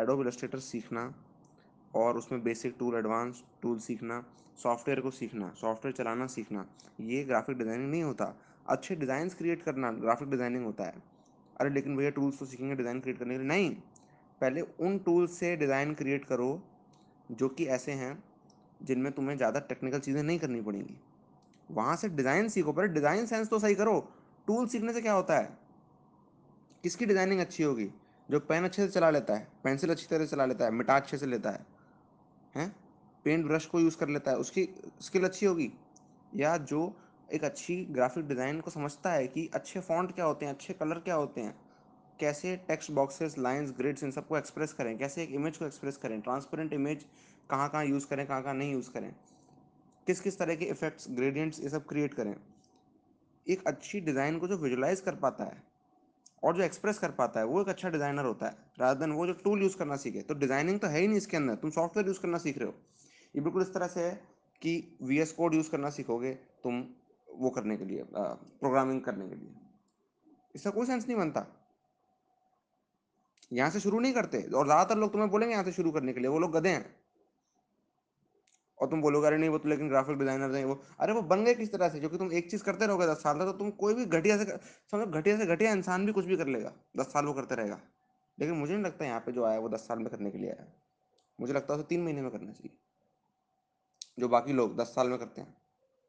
Adobe Illustrator सीखना और उसमें बेसिक टूल एडवांस टूल सीखना सॉफ्टवेयर को सीखना सॉफ्टवेयर चलाना सीखना, ये ग्राफिक डिज़ाइनिंग नहीं होता। अच्छे डिज़ाइंस क्रिएट करना ग्राफिक डिज़ाइनिंग होता है। अरे लेकिन भैया टूल्स तो सीखेंगे डिज़ाइन क्रिएट करने के लिए। नहीं, पहले उन टूल्स से डिज़ाइन क्रिएट करो जो कि ऐसे हैं जिनमें तुम्हें ज़्यादा टेक्निकल चीज़ें नहीं करनी पड़ेंगी। वहाँ से डिज़ाइन सीखो, पर डिज़ाइन सेंस तो सही करो। टूल सीखने से क्या होता है? किसकी डिज़ाइनिंग अच्छी होगी? जो पेन अच्छे से चला लेता है, पेंसिल अच्छी तरह से चला लेता है, मिटा अच्छे से लेता है, हैं? पेंट ब्रश को यूज़ कर लेता है, उसकी स्किल अच्छी होगी? या जो एक अच्छी ग्राफिक डिज़ाइन को समझता है कि अच्छे फॉन्ट क्या होते हैं, अच्छे कलर क्या होते हैं, कैसे टेक्स्ट बॉक्सेस, लाइंस, ग्रिड्स इन सबको एक्सप्रेस करें, कैसे एक इमेज को एक्सप्रेस करें, ट्रांसपेरेंट इमेज कहाँ कहाँ यूज़ करें कहाँ कहाँ नहीं यूज़ करें किस किस तरह के इफेक्ट्स ग्रेडियंट्स ये सब क्रिएट करें, एक अच्छी डिज़ाइन को जो विजुलाइज कर पाता है और जो एक्सप्रेस कर पाता है, वो एक अच्छा डिज़ाइनर होता है रादर देन वो जो टूल यूज़ करना सीखे। तो डिज़ाइनिंग तो है ही नहीं इसके अंदर, तुम सॉफ्टवेयर यूज़ करना सीख रहे हो। ये बिल्कुल इस तरह से है कि वी एस कोड यूज़ करना सीखोगे तुम वो करने के लिए प्रोग्रामिंग करने के लिए। इसका कोई सेंस नहीं बनता। यहाँ से शुरू नहीं करते, और ज़्यादातर लोग तुम्हें बोलेंगे यहाँ से शुरू करने के लिए, वो लोग गधे हैं। और तुम बोलोगे, अरे नहीं, वो तो लेकिन ग्राफिक डिज़ाइनर नहीं, वो अरे वो बन गए किस तरह से? जो कि तुम एक चीज़ करते रहोगे दस साल तक तो तुम कोई भी घटिया से समझो, घटिया से घटिया इंसान भी कुछ भी कर लेगा। दस साल वो करते रहेगा। लेकिन मुझे नहीं लगता यहाँ पे जो आया वो दस साल में करने के लिए आया मुझे लगता है उसे तीन महीने में करना चाहिए। जो बाकी लोग दस साल में करते हैं।